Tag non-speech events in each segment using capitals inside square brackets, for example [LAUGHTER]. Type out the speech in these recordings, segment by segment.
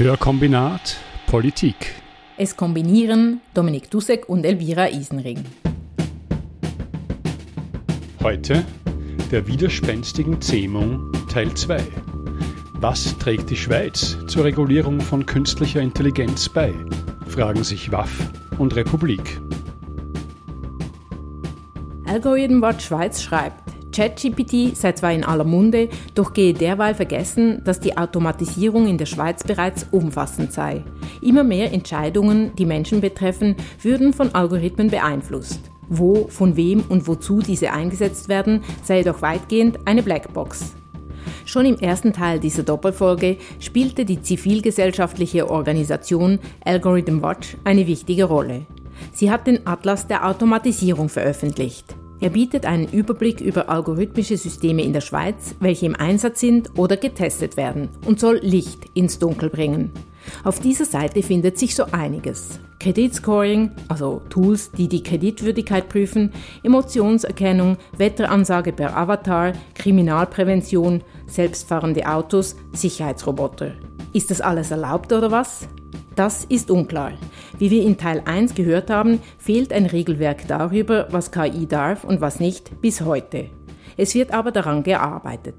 Hörkombinat Politik. Es kombinieren Dominik Dussek und Elvira Isenring. Heute der widerspenstigen Zähmung Teil 2. Was trägt die Schweiz zur Regulierung von künstlicher Intelligenz bei? Fragen sich WAF und Republik. Algorithm Watch Schweiz schreibt, ChatGPT sei zwar in aller Munde, doch gehe derweil vergessen, dass die Automatisierung in der Schweiz bereits umfassend sei. Immer mehr Entscheidungen, die Menschen betreffen, würden von Algorithmen beeinflusst. Wo, von wem und wozu diese eingesetzt werden, sei jedoch weitgehend eine Blackbox. Schon im ersten Teil dieser Doppelfolge spielte die zivilgesellschaftliche Organisation Algorithm Watch eine wichtige Rolle. Sie hat den Atlas der Automatisierung veröffentlicht. Er bietet einen Überblick über algorithmische Systeme in der Schweiz, welche im Einsatz sind oder getestet werden und soll Licht ins Dunkel bringen. Auf dieser Seite findet sich so einiges. Kreditscoring, also Tools, die die Kreditwürdigkeit prüfen, Emotionserkennung, Wetteransage per Avatar, Kriminalprävention, selbstfahrende Autos, Sicherheitsroboter. Ist das alles erlaubt oder was? Das ist unklar. Wie wir in Teil 1 gehört haben, fehlt ein Regelwerk darüber, was KI darf und was nicht, bis heute. Es wird aber daran gearbeitet.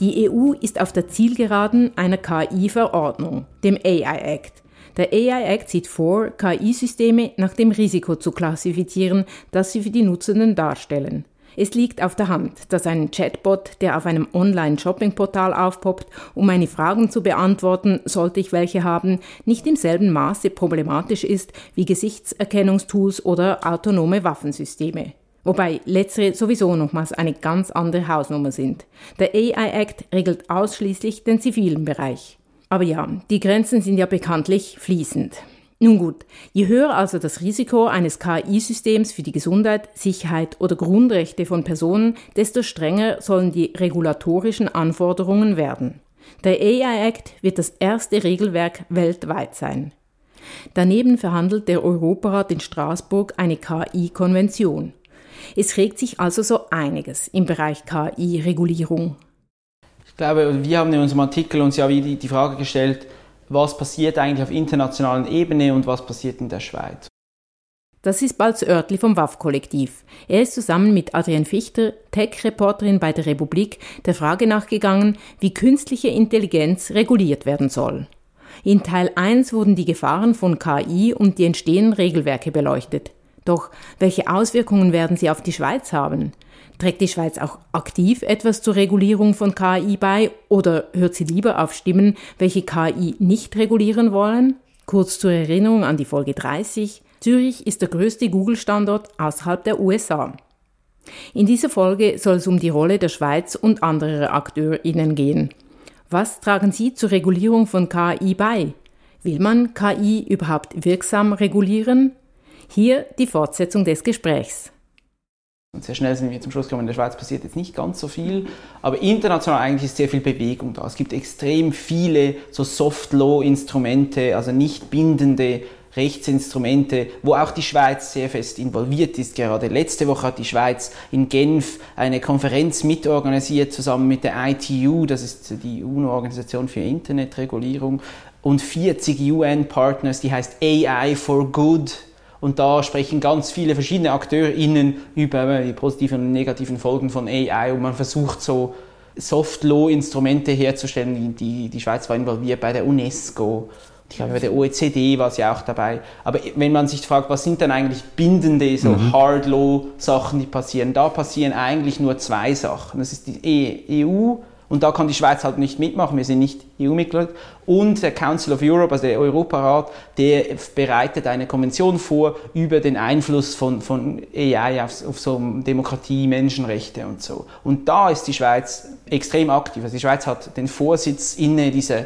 Die EU ist auf der Zielgeraden einer KI-Verordnung, dem AI Act. Der AI Act sieht vor, KI-Systeme nach dem Risiko zu klassifizieren, das sie für die Nutzenden darstellen. Es liegt auf der Hand, dass ein Chatbot, der auf einem Online-Shopping-Portal aufpoppt, um meine Fragen zu beantworten, sollte ich welche haben, nicht im selben Maße problematisch ist wie Gesichtserkennungstools oder autonome Waffensysteme. Wobei letztere sowieso nochmals eine ganz andere Hausnummer sind. Der AI Act regelt ausschließlich den zivilen Bereich. Aber ja, die Grenzen sind ja bekanntlich fließend. Nun gut, je höher also das Risiko eines KI-Systems für die Gesundheit, Sicherheit oder Grundrechte von Personen, desto strenger sollen die regulatorischen Anforderungen werden. Der AI Act wird das erste Regelwerk weltweit sein. Daneben verhandelt der Europarat in Straßburg eine KI-Konvention. Es regt sich also so einiges im Bereich KI-Regulierung. Ich glaube, wir haben in unserem Artikel uns ja wieder die Frage gestellt, was passiert eigentlich auf internationalen Ebene und was passiert in der Schweiz. Das ist Balz Oertli vom WAF-Kollektiv. Er ist zusammen mit Adrian Fichter, Tech-Reporterin bei der Republik, der Frage nachgegangen, wie künstliche Intelligenz reguliert werden soll. In Teil 1 wurden die Gefahren von KI und die entstehenden Regelwerke beleuchtet. Doch welche Auswirkungen werden sie auf die Schweiz haben? Trägt die Schweiz auch aktiv etwas zur Regulierung von KI bei oder hört sie lieber auf Stimmen, welche KI nicht regulieren wollen? Kurz zur Erinnerung an die Folge 30. Zürich ist der größte Google-Standort außerhalb der USA. In dieser Folge soll es um die Rolle der Schweiz und anderer AkteurInnen gehen. Was tragen Sie zur Regulierung von KI bei? Will man KI überhaupt wirksam regulieren? Hier die Fortsetzung des Gesprächs. Und sehr schnell sind wir zum Schluss gekommen, in der Schweiz passiert jetzt nicht ganz so viel, aber international eigentlich ist sehr viel Bewegung da. Es gibt extrem viele so Soft-Law-Instrumente, also nicht bindende Rechtsinstrumente, wo auch die Schweiz sehr fest involviert ist. Gerade letzte Woche hat die Schweiz in Genf eine Konferenz mitorganisiert, zusammen mit der ITU, das ist die UNO-Organisation für Internetregulierung, und 40 UN-Partners, die heißt AI for Good und da sprechen ganz viele verschiedene AkteurInnen über die positiven und negativen Folgen von AI und man versucht so Soft-Law-Instrumente herzustellen. Die, die Schweiz war involviert bei der UNESCO. Ich glaube, bei der OECD war sie auch dabei. Aber wenn man sich fragt, was sind denn eigentlich bindende, so mhm. Hard-Law-Sachen, die passieren, da passieren eigentlich nur zwei Sachen. Das ist die EU und da kann die Schweiz halt nicht mitmachen, wir sind nicht EU-Mitglied. Und der Council of Europe, also der Europarat, der bereitet eine Konvention vor über den Einfluss von, von AI auf, auf so Demokratie, Menschenrechte und so. Und da ist die Schweiz extrem aktiv. Also die Schweiz hat den Vorsitz inne dieser,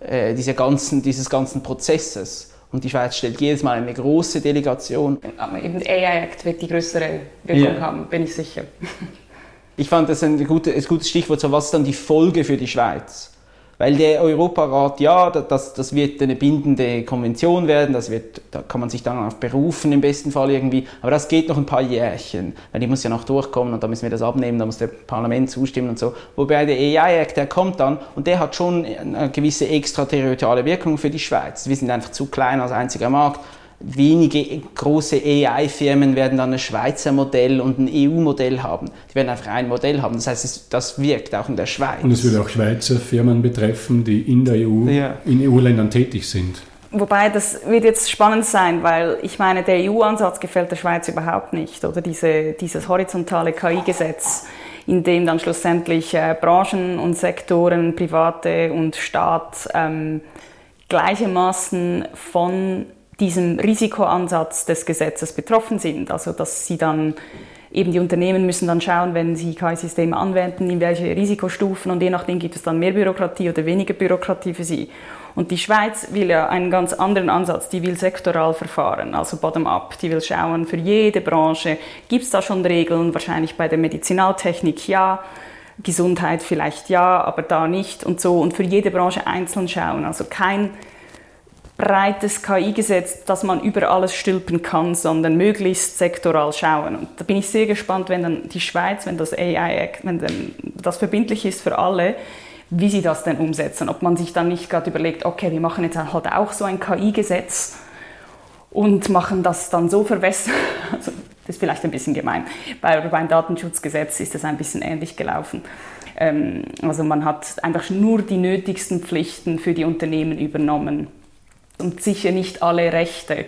äh, dieser ganzen, dieses ganzen Prozesses. Und die Schweiz stellt jedes Mal eine große Delegation. Aber eben der AI-Act wird die größere Wirkung ja. haben, bin ich sicher. [LAUGHS] Ich fand das ein, gute, ein gutes Stichwort, so was ist dann die Folge für die Schweiz? Weil der Europarat, ja, das, das wird eine bindende Konvention werden, das wird, da kann man sich dann auf berufen im besten Fall irgendwie, aber das geht noch ein paar Jährchen, weil die muss ja noch durchkommen und da müssen wir das abnehmen, da muss der Parlament zustimmen und so. Wobei der AI Act, der kommt dann und der hat schon eine gewisse extraterritoriale Wirkung für die Schweiz. Wir sind einfach zu klein als einziger Markt wenige große AI-Firmen werden dann ein Schweizer Modell und ein EU-Modell haben. Die werden einfach ein Modell haben. Das heißt, das wirkt auch in der Schweiz. Und es würde auch Schweizer Firmen betreffen, die in der EU, ja. in EU-Ländern tätig sind. Wobei, das wird jetzt spannend sein, weil ich meine, der EU-Ansatz gefällt der Schweiz überhaupt nicht. Oder diese, dieses horizontale KI-Gesetz, in dem dann schlussendlich äh, Branchen und Sektoren, Private und Staat ähm, gleichermaßen von diesem Risikoansatz des Gesetzes betroffen sind. Also dass sie dann eben die Unternehmen müssen dann schauen, wenn sie KI-Systeme anwenden, in welche Risikostufen und je nachdem gibt es dann mehr Bürokratie oder weniger Bürokratie für sie. Und die Schweiz will ja einen ganz anderen Ansatz, die will sektoral verfahren, also bottom-up. Die will schauen, für jede Branche gibt es da schon Regeln, wahrscheinlich bei der Medizinaltechnik ja, Gesundheit vielleicht ja, aber da nicht und so. Und für jede Branche einzeln schauen. Also kein breites KI-Gesetz, dass man über alles stülpen kann, sondern möglichst sektoral schauen. Und da bin ich sehr gespannt, wenn dann die Schweiz, wenn das AI Act, wenn das verbindlich ist für alle, wie sie das denn umsetzen. Ob man sich dann nicht gerade überlegt, okay, wir machen jetzt halt auch so ein KI-Gesetz und machen das dann so verwässert. [LAUGHS] Also, das ist vielleicht ein bisschen gemein. Bei, beim Datenschutzgesetz ist das ein bisschen ähnlich gelaufen. Ähm, also man hat einfach nur die nötigsten Pflichten für die Unternehmen übernommen und sicher nicht alle Rechte,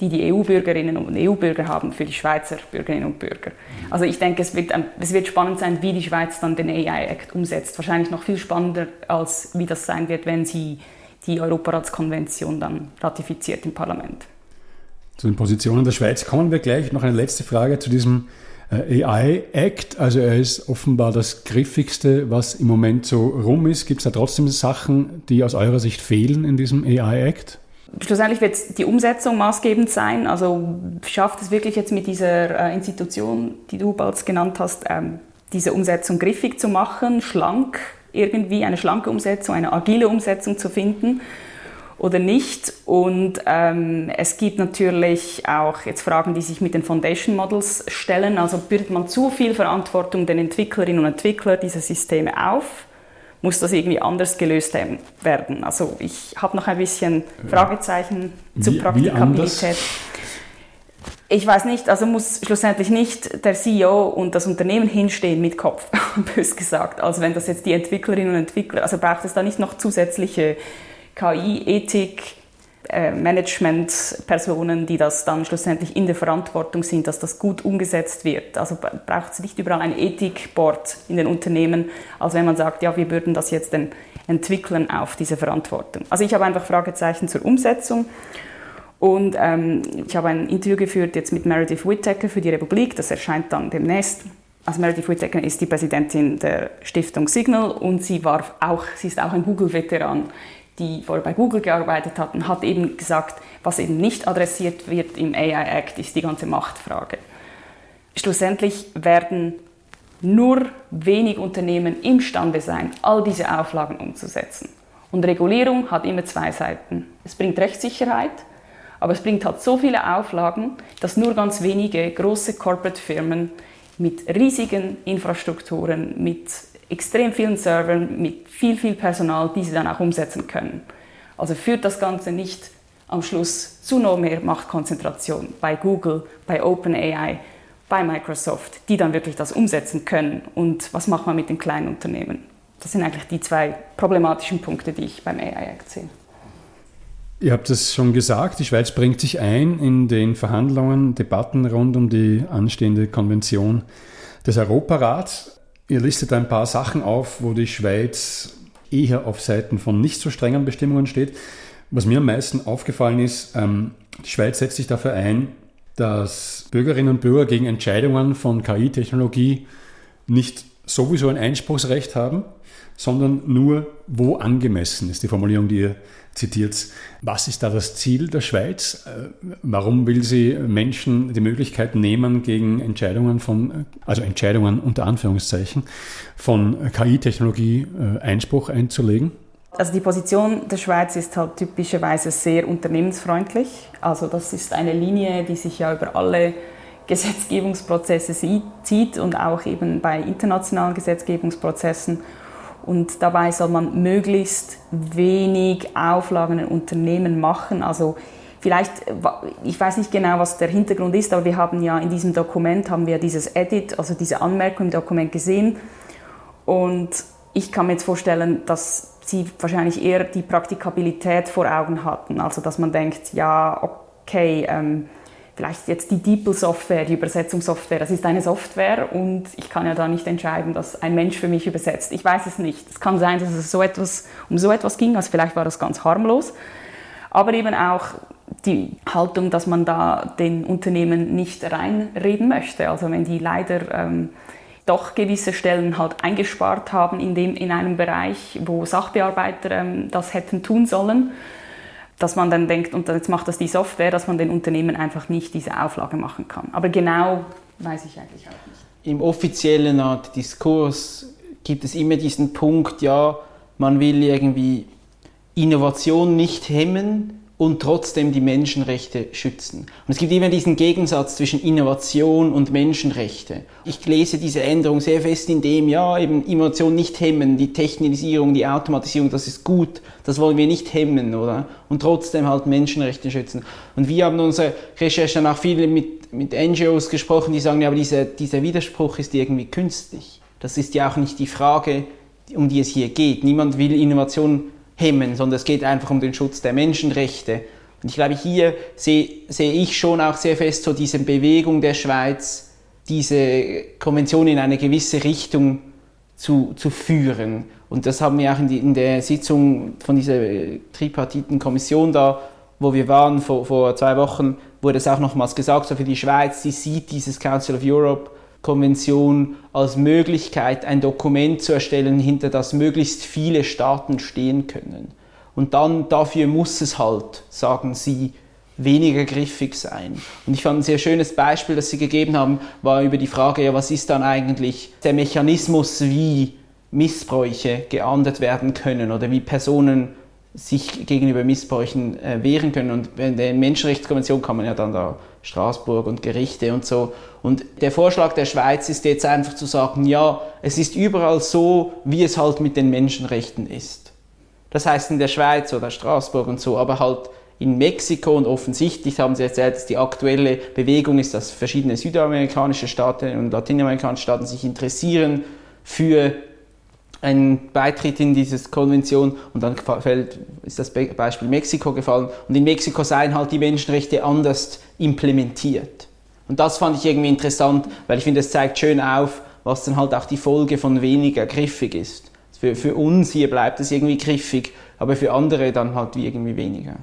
die die EU-Bürgerinnen und EU-Bürger haben, für die Schweizer Bürgerinnen und Bürger. Also ich denke, es wird, es wird spannend sein, wie die Schweiz dann den AI-Act umsetzt. Wahrscheinlich noch viel spannender, als wie das sein wird, wenn sie die Europaratskonvention dann ratifiziert im Parlament. Zu den Positionen der Schweiz kommen wir gleich. Noch eine letzte Frage zu diesem äh, AI-Act. Also er ist offenbar das griffigste, was im Moment so rum ist. Gibt es da trotzdem Sachen, die aus eurer Sicht fehlen in diesem AI-Act? Schlussendlich wird die Umsetzung maßgebend sein. Also schafft es wirklich jetzt mit dieser äh, Institution, die du bald genannt hast, ähm, diese Umsetzung griffig zu machen, schlank irgendwie, eine schlanke Umsetzung, eine agile Umsetzung zu finden oder nicht. Und ähm, es gibt natürlich auch jetzt Fragen, die sich mit den Foundation Models stellen. Also bürdet man zu viel Verantwortung den Entwicklerinnen und Entwicklern dieser Systeme auf? Muss das irgendwie anders gelöst werden. Also ich habe noch ein bisschen Fragezeichen wie, zur Praktikabilität. Ich weiß nicht, also muss schlussendlich nicht der CEO und das Unternehmen hinstehen mit Kopf, [LAUGHS] bös gesagt. Also wenn das jetzt die Entwicklerinnen und Entwickler, also braucht es da nicht noch zusätzliche KI, Ethik, äh, Managementpersonen, die das dann schlussendlich in der Verantwortung sind, dass das gut umgesetzt wird. Also braucht es nicht überall ein Ethikboard in den Unternehmen, als wenn man sagt, ja, wir würden das jetzt den Entwicklern auf diese Verantwortung. Also ich habe einfach Fragezeichen zur Umsetzung. Und ähm, ich habe ein Interview geführt jetzt mit Meredith Whittaker für die Republik, das erscheint dann demnächst. Also Meredith Whittaker ist die Präsidentin der Stiftung Signal und sie, war auch, sie ist auch ein Google-Veteran die vorher bei Google gearbeitet hatten, hat eben gesagt, was eben nicht adressiert wird im AI Act, ist die ganze Machtfrage. Schlussendlich werden nur wenig Unternehmen imstande sein, all diese Auflagen umzusetzen. Und Regulierung hat immer zwei Seiten. Es bringt Rechtssicherheit, aber es bringt halt so viele Auflagen, dass nur ganz wenige große Corporate-Firmen mit riesigen Infrastrukturen, mit extrem vielen Servern mit viel, viel Personal, die sie dann auch umsetzen können. Also führt das Ganze nicht am Schluss zu noch mehr Machtkonzentration bei Google, bei OpenAI, bei Microsoft, die dann wirklich das umsetzen können. Und was macht man mit den kleinen Unternehmen? Das sind eigentlich die zwei problematischen Punkte, die ich beim AI Act sehe. Ihr habt es schon gesagt, die Schweiz bringt sich ein in den Verhandlungen, Debatten rund um die anstehende Konvention des Europarats. Ihr listet ein paar Sachen auf, wo die Schweiz eher auf Seiten von nicht so strengen Bestimmungen steht. Was mir am meisten aufgefallen ist, ähm, die Schweiz setzt sich dafür ein, dass Bürgerinnen und Bürger gegen Entscheidungen von KI-Technologie nicht sowieso ein Einspruchsrecht haben, sondern nur wo angemessen ist die Formulierung, die ihr zitiert. Was ist da das Ziel der Schweiz? Äh, warum will sie Menschen die Möglichkeit nehmen, gegen Entscheidungen von, also Entscheidungen unter Anführungszeichen, von KI-Technologie äh, Einspruch einzulegen? Also die Position der Schweiz ist halt typischerweise sehr unternehmensfreundlich. Also das ist eine Linie, die sich ja über alle Gesetzgebungsprozesse zieht und auch eben bei internationalen Gesetzgebungsprozessen. Und dabei soll man möglichst wenig Auflagen in Unternehmen machen. Also vielleicht, ich weiß nicht genau, was der Hintergrund ist, aber wir haben ja in diesem Dokument haben wir dieses Edit, also diese Anmerkung im Dokument gesehen. Und ich kann mir jetzt vorstellen, dass sie wahrscheinlich eher die Praktikabilität vor Augen hatten. Also dass man denkt, ja, okay, ähm, vielleicht jetzt die DeepL-Software, die Übersetzungssoftware, das ist eine Software und ich kann ja da nicht entscheiden, dass ein Mensch für mich übersetzt. Ich weiß es nicht. Es kann sein, dass es so etwas, um so etwas ging, also vielleicht war das ganz harmlos. Aber eben auch die Haltung, dass man da den Unternehmen nicht reinreden möchte. Also wenn die leider ähm, doch gewisse Stellen halt eingespart haben in, dem, in einem Bereich, wo Sachbearbeiter ähm, das hätten tun sollen, dass man dann denkt, und jetzt macht das die Software, dass man den Unternehmen einfach nicht diese Auflage machen kann. Aber genau weiß ich eigentlich auch nicht. Im offiziellen Art Diskurs gibt es immer diesen Punkt, ja, man will irgendwie Innovation nicht hemmen, und trotzdem die Menschenrechte schützen. Und es gibt immer diesen Gegensatz zwischen Innovation und Menschenrechte. Ich lese diese Änderung sehr fest in dem, ja, eben Innovation nicht hemmen, die Technisierung, die Automatisierung, das ist gut, das wollen wir nicht hemmen, oder? Und trotzdem halt Menschenrechte schützen. Und wir haben unsere Recherche danach viele mit, mit NGOs gesprochen, die sagen, ja, aber dieser, dieser Widerspruch ist irgendwie künstlich. Das ist ja auch nicht die Frage, um die es hier geht. Niemand will Innovation hemmen, sondern es geht einfach um den Schutz der Menschenrechte. Und ich glaube, hier sehe, sehe ich schon auch sehr fest so diese Bewegung der Schweiz, diese Konvention in eine gewisse Richtung zu, zu führen. Und das haben wir auch in, die, in der Sitzung von dieser tripartiten Kommission da, wo wir waren vor, vor zwei Wochen, wurde es auch nochmals gesagt, so für die Schweiz, die sieht dieses Council of Europe Konvention als Möglichkeit, ein Dokument zu erstellen, hinter das möglichst viele Staaten stehen können. Und dann dafür muss es halt, sagen Sie, weniger griffig sein. Und ich fand ein sehr schönes Beispiel, das Sie gegeben haben, war über die Frage, ja, was ist dann eigentlich der Mechanismus, wie Missbräuche geahndet werden können oder wie Personen sich gegenüber Missbräuchen äh, wehren können. Und in der Menschenrechtskonvention kann man ja dann da Straßburg und Gerichte und so. Und der Vorschlag der Schweiz ist jetzt einfach zu sagen, ja, es ist überall so, wie es halt mit den Menschenrechten ist. Das heißt in der Schweiz oder Straßburg und so, aber halt in Mexiko und offensichtlich haben Sie erzählt, dass die aktuelle Bewegung ist, dass verschiedene südamerikanische Staaten und latinamerikanische Staaten sich interessieren für einen Beitritt in diese Konvention und dann fällt, ist das Beispiel Mexiko gefallen und in Mexiko seien halt die Menschenrechte anders implementiert. Und das fand ich irgendwie interessant, weil ich finde, es zeigt schön auf, was dann halt auch die Folge von weniger griffig ist. Für, für uns hier bleibt es irgendwie griffig, aber für andere dann halt wie irgendwie weniger.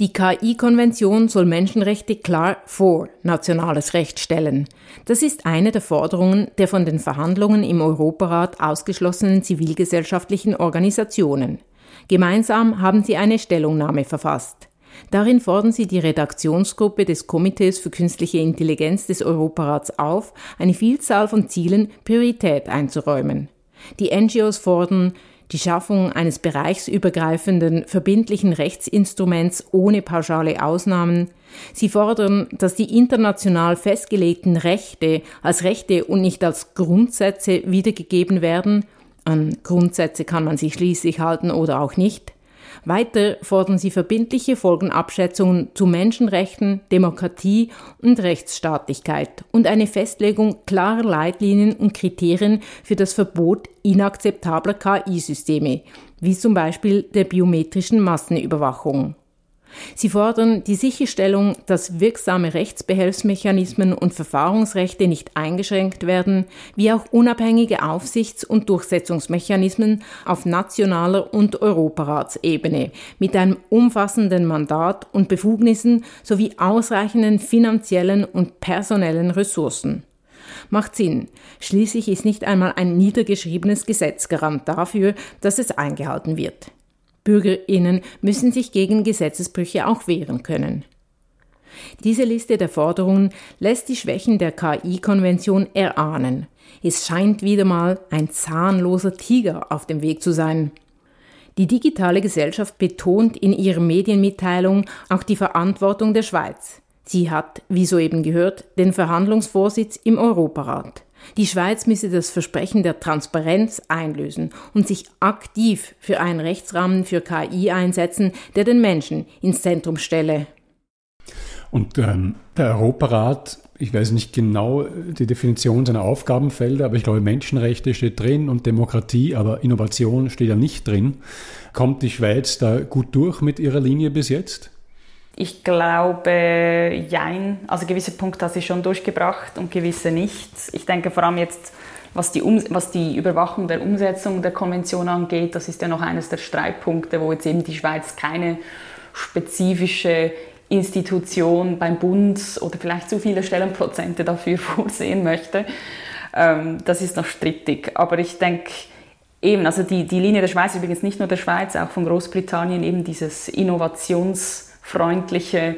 Die KI-Konvention soll Menschenrechte klar vor nationales Recht stellen. Das ist eine der Forderungen der von den Verhandlungen im Europarat ausgeschlossenen zivilgesellschaftlichen Organisationen. Gemeinsam haben sie eine Stellungnahme verfasst. Darin fordern sie die Redaktionsgruppe des Komitees für künstliche Intelligenz des Europarats auf, eine Vielzahl von Zielen Priorität einzuräumen. Die NGOs fordern die Schaffung eines bereichsübergreifenden verbindlichen Rechtsinstruments ohne pauschale Ausnahmen. Sie fordern, dass die international festgelegten Rechte als Rechte und nicht als Grundsätze wiedergegeben werden. An Grundsätze kann man sich schließlich halten oder auch nicht. Weiter fordern sie verbindliche Folgenabschätzungen zu Menschenrechten, Demokratie und Rechtsstaatlichkeit und eine Festlegung klarer Leitlinien und Kriterien für das Verbot inakzeptabler KI-Systeme, wie zum Beispiel der biometrischen Massenüberwachung. Sie fordern die Sicherstellung, dass wirksame Rechtsbehelfsmechanismen und Verfahrensrechte nicht eingeschränkt werden, wie auch unabhängige Aufsichts- und Durchsetzungsmechanismen auf nationaler und Europaratsebene mit einem umfassenden Mandat und Befugnissen sowie ausreichenden finanziellen und personellen Ressourcen. Macht Sinn. Schließlich ist nicht einmal ein niedergeschriebenes Gesetz Garant dafür, dass es eingehalten wird. Bürgerinnen müssen sich gegen Gesetzesbrüche auch wehren können. Diese Liste der Forderungen lässt die Schwächen der KI-Konvention erahnen. Es scheint wieder mal ein zahnloser Tiger auf dem Weg zu sein. Die digitale Gesellschaft betont in ihrer Medienmitteilung auch die Verantwortung der Schweiz. Sie hat, wie soeben gehört, den Verhandlungsvorsitz im Europarat. Die Schweiz müsse das Versprechen der Transparenz einlösen und sich aktiv für einen Rechtsrahmen für KI einsetzen, der den Menschen ins Zentrum stelle. Und ähm, der Europarat, ich weiß nicht genau die Definition seiner Aufgabenfelder, aber ich glaube, Menschenrechte steht drin und Demokratie, aber Innovation steht ja nicht drin. Kommt die Schweiz da gut durch mit ihrer Linie bis jetzt? Ich glaube, jein. Also gewisse Punkte hat sie schon durchgebracht und gewisse nicht. Ich denke vor allem jetzt, was die, um was die Überwachung der Umsetzung der Konvention angeht, das ist ja noch eines der Streitpunkte, wo jetzt eben die Schweiz keine spezifische Institution beim Bund oder vielleicht zu viele Stellenprozente dafür [LAUGHS] vorsehen möchte. Ähm, das ist noch strittig. Aber ich denke, eben, also die, die Linie der Schweiz, übrigens nicht nur der Schweiz, auch von Großbritannien, eben dieses innovationsfreundliche,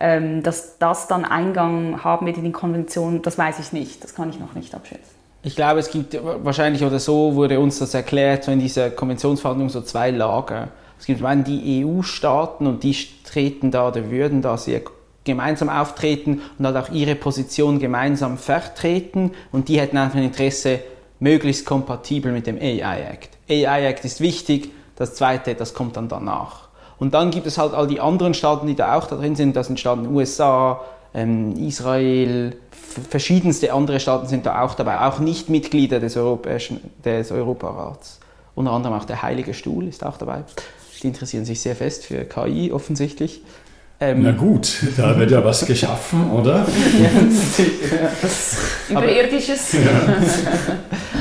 ähm, dass das dann Eingang haben wird in die Konvention, das weiß ich nicht. Das kann ich noch nicht abschätzen. Ich glaube, es gibt wahrscheinlich oder so wurde uns das erklärt, so in dieser Konventionsverhandlung so zwei Lager. Es gibt einen die EU-Staaten und die treten da oder würden da sehr gemeinsam auftreten und halt auch ihre Position gemeinsam vertreten und die hätten einfach ein Interesse, möglichst kompatibel mit dem AI Act. AI Act ist wichtig, das zweite, das kommt dann danach. Und dann gibt es halt all die anderen Staaten, die da auch da drin sind, das sind Staaten USA, ähm, Israel, verschiedenste andere Staaten sind da auch dabei, auch nicht Mitglieder des, Europäischen, des Europarats. Unter anderem auch der Heilige Stuhl ist auch dabei. Die interessieren sich sehr fest für KI offensichtlich. Ähm, Na gut, da wird ja was geschaffen, oder? ja, Überirdisches.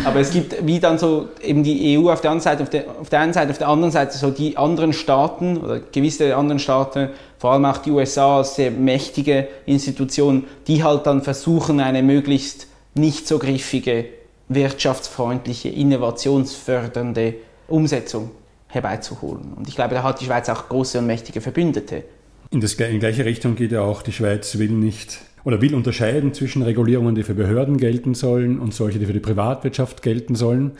Aber es gibt wie dann so eben die EU auf der, anderen Seite, auf, der, auf der einen Seite, auf der anderen Seite so die anderen Staaten oder gewisse anderen Staaten, vor allem auch die USA als sehr mächtige Institution, die halt dann versuchen, eine möglichst nicht so griffige, wirtschaftsfreundliche, innovationsfördernde Umsetzung herbeizuholen. Und ich glaube, da hat die Schweiz auch große und mächtige Verbündete. In, das, in gleiche Richtung geht ja auch, die Schweiz will nicht oder will unterscheiden zwischen Regulierungen, die für Behörden gelten sollen und solche, die für die Privatwirtschaft gelten sollen.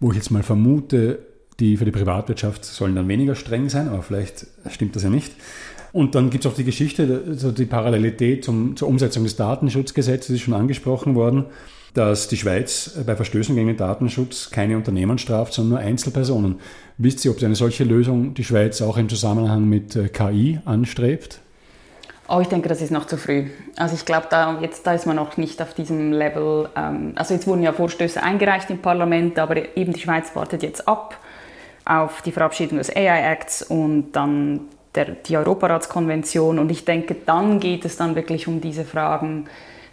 Wo ich jetzt mal vermute, die für die Privatwirtschaft sollen dann weniger streng sein, aber vielleicht stimmt das ja nicht. Und dann gibt es auch die Geschichte, also die Parallelität zum, zur Umsetzung des Datenschutzgesetzes ist schon angesprochen worden dass die Schweiz bei Verstößen gegen den Datenschutz keine Unternehmen straft, sondern nur Einzelpersonen. Wisst ihr, ob eine solche Lösung die Schweiz auch im Zusammenhang mit äh, KI anstrebt? Oh, ich denke, das ist noch zu früh. Also ich glaube, da, jetzt, da ist man noch nicht auf diesem Level. Ähm, also jetzt wurden ja Vorstöße eingereicht im Parlament, aber eben die Schweiz wartet jetzt ab auf die Verabschiedung des AI-Acts und dann der, die Europaratskonvention. Und ich denke, dann geht es dann wirklich um diese Fragen,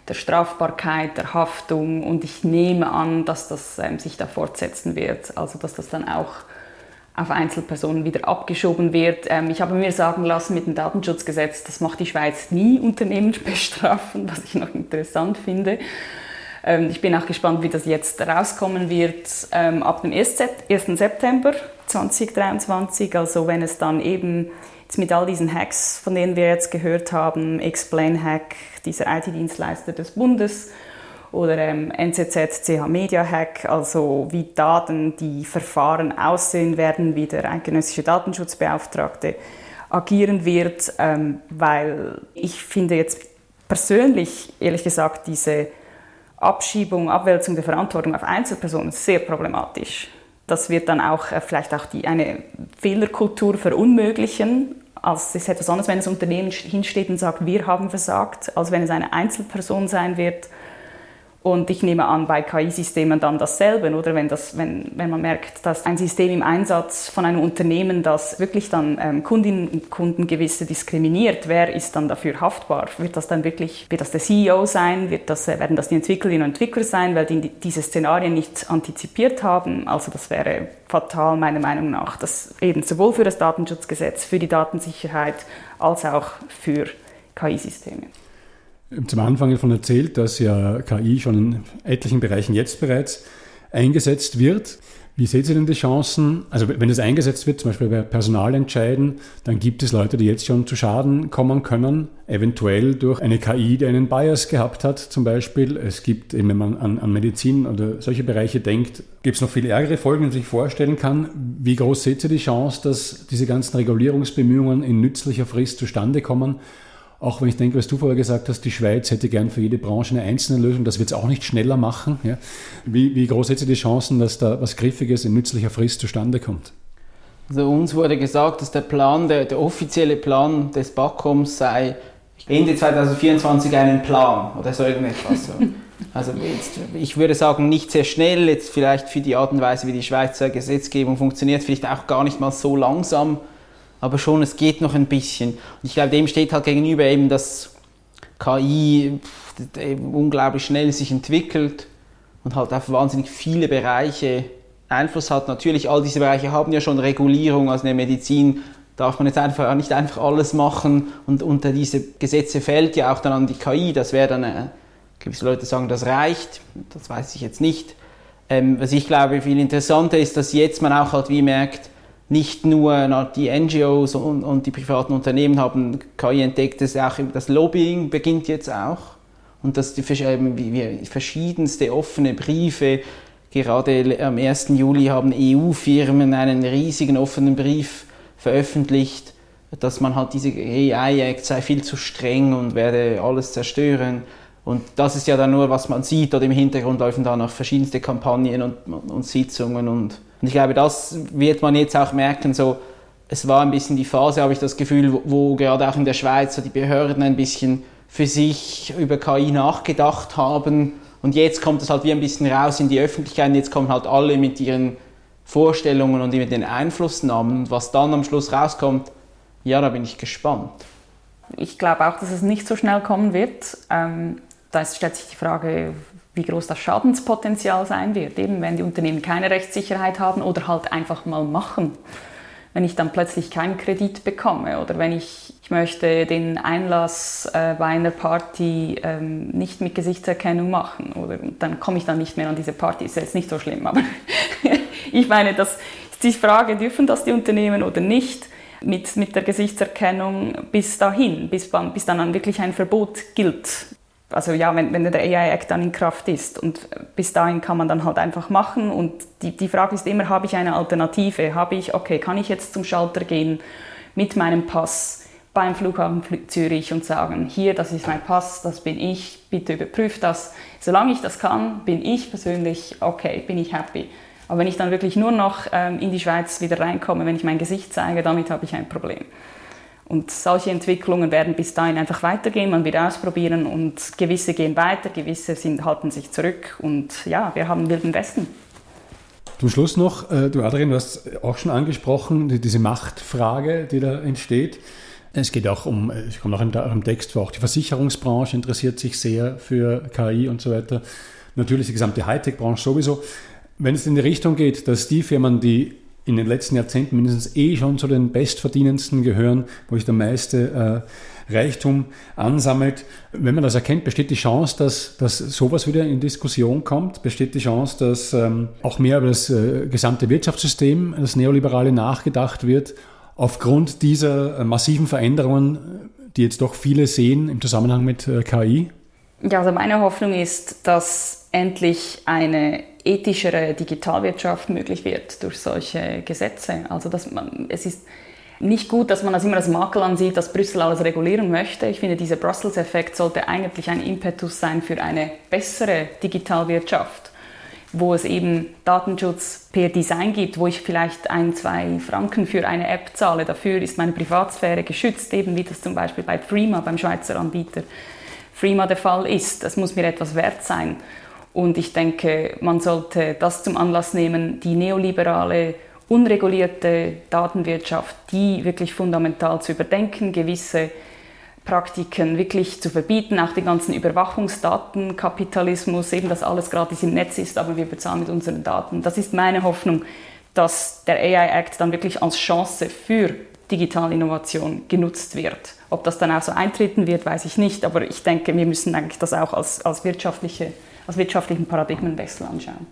der Strafbarkeit, der Haftung und ich nehme an, dass das ähm, sich da fortsetzen wird, also dass das dann auch auf Einzelpersonen wieder abgeschoben wird. Ähm, ich habe mir sagen lassen, mit dem Datenschutzgesetz, das macht die Schweiz nie Unternehmen bestrafen, was ich noch interessant finde. Ähm, ich bin auch gespannt, wie das jetzt rauskommen wird ähm, ab dem 1. September 2023, also wenn es dann eben Jetzt mit all diesen Hacks, von denen wir jetzt gehört haben, Explain Hack, dieser IT-Dienstleister des Bundes oder ähm, NZZ CH Media Hack, also wie Daten, die Verfahren aussehen werden, wie der eidgenössische Datenschutzbeauftragte agieren wird, ähm, weil ich finde jetzt persönlich, ehrlich gesagt, diese Abschiebung, Abwälzung der Verantwortung auf Einzelpersonen sehr problematisch. Das wird dann auch äh, vielleicht auch die, eine Fehlerkultur verunmöglichen. Also es ist etwas anderes, wenn das Unternehmen hinsteht und sagt, wir haben versagt, als wenn es eine Einzelperson sein wird, und ich nehme an, bei KI-Systemen dann dasselbe, oder wenn, das, wenn, wenn man merkt, dass ein System im Einsatz von einem Unternehmen, das wirklich dann ähm, Kundinnen und Kunden gewisse diskriminiert, wer ist dann dafür haftbar? Wird das dann wirklich, wird das der CEO sein? Wird das, äh, werden das die Entwicklerinnen und Entwickler sein, weil die diese Szenarien nicht antizipiert haben? Also das wäre fatal meiner Meinung nach, dass eben sowohl für das Datenschutzgesetz, für die Datensicherheit als auch für KI-Systeme zum Anfang davon erzählt, dass ja KI schon in etlichen Bereichen jetzt bereits eingesetzt wird. Wie seht ihr denn die Chancen? Also wenn es eingesetzt wird, zum Beispiel bei Personalentscheiden, dann gibt es Leute, die jetzt schon zu Schaden kommen können, eventuell durch eine KI, die einen Bias gehabt hat zum Beispiel. Es gibt, wenn man an, an Medizin oder solche Bereiche denkt, gibt es noch viel ärgere Folgen, die man sich vorstellen kann. Wie groß seht ihr die Chance, dass diese ganzen Regulierungsbemühungen in nützlicher Frist zustande kommen? Auch wenn ich denke, was du vorher gesagt hast, die Schweiz hätte gern für jede Branche eine einzelne Lösung, das wird es auch nicht schneller machen. Ja. Wie, wie groß hätte die Chancen, dass da was Griffiges in nützlicher Frist zustande kommt? Also uns wurde gesagt, dass der Plan, der, der offizielle Plan des BAKOMs sei, Ende 2024 einen Plan oder so irgendetwas. So. [LAUGHS] Also jetzt, ich würde sagen, nicht sehr schnell, jetzt vielleicht für die Art und Weise, wie die Schweizer Gesetzgebung funktioniert, vielleicht auch gar nicht mal so langsam aber schon, es geht noch ein bisschen. Und ich glaube, dem steht halt gegenüber eben, dass KI unglaublich schnell sich entwickelt und halt auf wahnsinnig viele Bereiche Einfluss hat. Natürlich, all diese Bereiche haben ja schon Regulierung, also in der Medizin darf man jetzt einfach nicht einfach alles machen und unter diese Gesetze fällt ja auch dann an die KI. Das wäre dann, äh, gewisse Leute sagen, das reicht, das weiß ich jetzt nicht. Ähm, was ich glaube viel interessanter ist, dass jetzt man auch halt wie merkt, nicht nur die NGOs und, und, die privaten Unternehmen haben KI entdeckt, das, auch, das Lobbying beginnt jetzt auch. Und dass die verschiedenste offene Briefe, gerade am 1. Juli haben EU-Firmen einen riesigen offenen Brief veröffentlicht, dass man halt diese AI-Act sei viel zu streng und werde alles zerstören. Und das ist ja dann nur, was man sieht, oder im Hintergrund laufen da noch verschiedenste Kampagnen und, und Sitzungen und und ich glaube, das wird man jetzt auch merken, so, es war ein bisschen die Phase, habe ich das Gefühl, wo, wo gerade auch in der Schweiz so die Behörden ein bisschen für sich über KI nachgedacht haben. Und jetzt kommt es halt wie ein bisschen raus in die Öffentlichkeit. Jetzt kommen halt alle mit ihren Vorstellungen und mit den Einflussnahmen. Und was dann am Schluss rauskommt, ja, da bin ich gespannt. Ich glaube auch, dass es nicht so schnell kommen wird. Ähm, da stellt sich die Frage, wie groß das Schadenspotenzial sein wird, eben wenn die Unternehmen keine Rechtssicherheit haben oder halt einfach mal machen. Wenn ich dann plötzlich keinen Kredit bekomme oder wenn ich, ich möchte den Einlass äh, bei einer Party ähm, nicht mit Gesichtserkennung machen oder dann komme ich dann nicht mehr an diese Party, ist jetzt nicht so schlimm, aber [LAUGHS] ich meine, das ist die Frage, dürfen das die Unternehmen oder nicht? Mit, mit der Gesichtserkennung bis dahin, bis, bis dann wirklich ein Verbot gilt also ja, wenn, wenn der AI-Act dann in Kraft ist. Und bis dahin kann man dann halt einfach machen. Und die, die Frage ist immer, habe ich eine Alternative? Habe ich, okay, kann ich jetzt zum Schalter gehen mit meinem Pass beim Flughafen Zürich und sagen, hier, das ist mein Pass, das bin ich, bitte überprüft das. Solange ich das kann, bin ich persönlich okay, bin ich happy. Aber wenn ich dann wirklich nur noch ähm, in die Schweiz wieder reinkomme, wenn ich mein Gesicht zeige, damit habe ich ein Problem. Und solche Entwicklungen werden bis dahin einfach weitergehen, man wird ausprobieren und gewisse gehen weiter, gewisse sind, halten sich zurück und ja, wir haben Wilden Westen. Zum Schluss noch, äh, du Adrian, du hast auch schon angesprochen, diese Machtfrage, die da entsteht. Es geht auch um, ich komme auch im Text vor, auch die Versicherungsbranche interessiert sich sehr für KI und so weiter. Natürlich die gesamte Hightech-Branche sowieso. Wenn es in die Richtung geht, dass die Firmen, die in den letzten Jahrzehnten mindestens eh schon zu den bestverdienendsten gehören, wo sich der meiste äh, Reichtum ansammelt. Wenn man das erkennt, besteht die Chance, dass, dass sowas wieder in Diskussion kommt, besteht die Chance, dass ähm, auch mehr über das äh, gesamte Wirtschaftssystem, das Neoliberale nachgedacht wird, aufgrund dieser äh, massiven Veränderungen, die jetzt doch viele sehen im Zusammenhang mit äh, KI? Ja, also meine Hoffnung ist, dass endlich eine ethischere Digitalwirtschaft möglich wird durch solche Gesetze. Also dass man, es ist nicht gut, dass man das immer als Makel ansieht, dass Brüssel alles regulieren möchte. Ich finde, dieser Brussels-Effekt sollte eigentlich ein Impetus sein für eine bessere Digitalwirtschaft, wo es eben Datenschutz per Design gibt, wo ich vielleicht ein, zwei Franken für eine App zahle. Dafür ist meine Privatsphäre geschützt, eben wie das zum Beispiel bei Freema, beim Schweizer Anbieter Freema der Fall ist. Das muss mir etwas wert sein. Und ich denke, man sollte das zum Anlass nehmen, die neoliberale, unregulierte Datenwirtschaft, die wirklich fundamental zu überdenken, gewisse Praktiken wirklich zu verbieten, auch den ganzen Überwachungsdatenkapitalismus, eben dass alles gratis im Netz ist, aber wir bezahlen mit unseren Daten. Das ist meine Hoffnung, dass der AI Act dann wirklich als Chance für digitale Innovation genutzt wird. Ob das dann auch so eintreten wird, weiß ich nicht, aber ich denke, wir müssen eigentlich das auch als, als, wirtschaftliche, als wirtschaftlichen Paradigmenwechsel anschauen.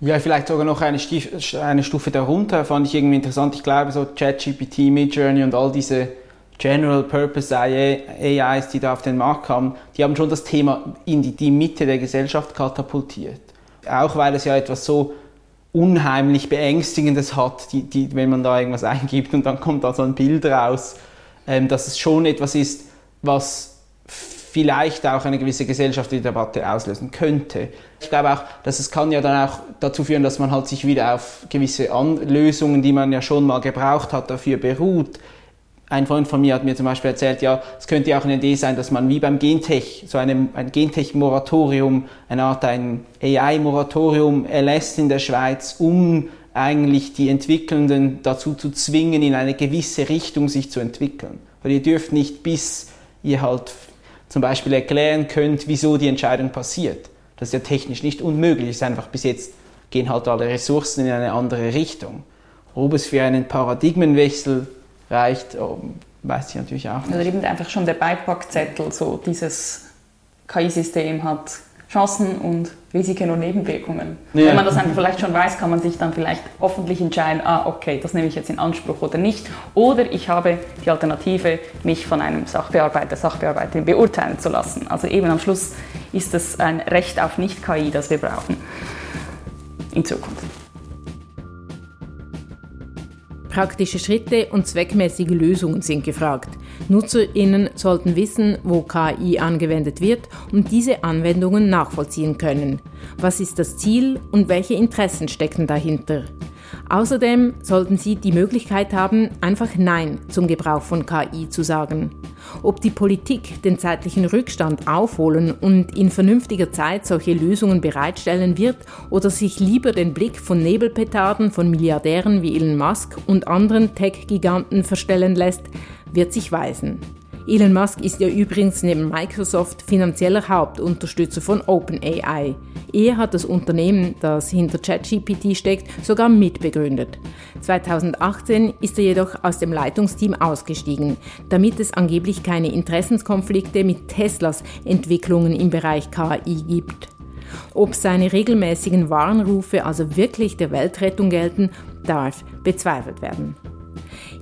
Ja, vielleicht sogar noch eine, Stief eine Stufe darunter, fand ich irgendwie interessant. Ich glaube, so ChatGPT, Midjourney und all diese General Purpose AIs, die da auf den Markt kamen, die haben schon das Thema in die, die Mitte der Gesellschaft katapultiert. Auch weil es ja etwas so unheimlich Beängstigendes hat, die, die, wenn man da irgendwas eingibt und dann kommt da so ein Bild raus, ähm, dass es schon etwas ist, was vielleicht auch eine gewisse gesellschaftliche Debatte auslösen könnte. Ich glaube auch, dass es kann ja dann auch dazu führen, dass man halt sich wieder auf gewisse An Lösungen, die man ja schon mal gebraucht hat, dafür beruht. Ein Freund von mir hat mir zum Beispiel erzählt, ja, es könnte ja auch eine Idee sein, dass man wie beim Gentech, so eine, ein Gentech-Moratorium, eine Art ein AI-Moratorium erlässt in der Schweiz, um eigentlich die Entwickelnden dazu zu zwingen, in eine gewisse Richtung sich zu entwickeln. Weil ihr dürft nicht bis ihr halt zum Beispiel erklären könnt, wieso die Entscheidung passiert. Das ist ja technisch nicht unmöglich, es ist einfach bis jetzt gehen halt alle Ressourcen in eine andere Richtung. Ob es für einen Paradigmenwechsel reicht, oh, weiß ich natürlich auch nicht. Oder eben einfach schon der Beipackzettel, so dieses KI-System hat Chancen und Risiken und Nebenwirkungen. Ja. Wenn man das einfach vielleicht schon weiß, kann man sich dann vielleicht hoffentlich entscheiden, ah, okay, das nehme ich jetzt in Anspruch oder nicht. Oder ich habe die Alternative, mich von einem Sachbearbeiter, Sachbearbeiterin beurteilen zu lassen. Also eben am Schluss ist es ein Recht auf Nicht-KI, das wir brauchen in Zukunft. Praktische Schritte und zweckmäßige Lösungen sind gefragt. NutzerInnen sollten wissen, wo KI angewendet wird und diese Anwendungen nachvollziehen können. Was ist das Ziel und welche Interessen stecken dahinter? Außerdem sollten Sie die Möglichkeit haben, einfach Nein zum Gebrauch von KI zu sagen. Ob die Politik den zeitlichen Rückstand aufholen und in vernünftiger Zeit solche Lösungen bereitstellen wird oder sich lieber den Blick von Nebelpetarden von Milliardären wie Elon Musk und anderen Tech-Giganten verstellen lässt, wird sich weisen. Elon Musk ist ja übrigens neben Microsoft finanzieller Hauptunterstützer von OpenAI. Er hat das Unternehmen, das hinter ChatGPT steckt, sogar mitbegründet. 2018 ist er jedoch aus dem Leitungsteam ausgestiegen, damit es angeblich keine Interessenskonflikte mit Teslas Entwicklungen im Bereich KI gibt. Ob seine regelmäßigen Warnrufe also wirklich der Weltrettung gelten, darf bezweifelt werden.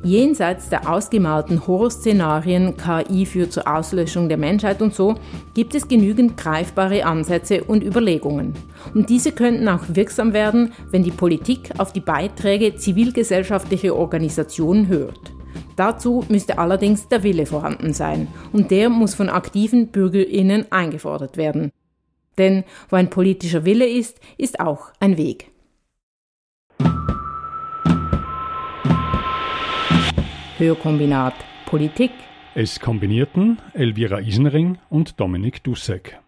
Jenseits der ausgemalten Horrorszenarien KI führt zur Auslöschung der Menschheit und so, gibt es genügend greifbare Ansätze und Überlegungen. Und diese könnten auch wirksam werden, wenn die Politik auf die Beiträge zivilgesellschaftlicher Organisationen hört. Dazu müsste allerdings der Wille vorhanden sein und der muss von aktiven Bürgerinnen eingefordert werden. Denn wo ein politischer Wille ist, ist auch ein Weg. Hörkombinat Politik. Es kombinierten Elvira Isenring und Dominik Dussek.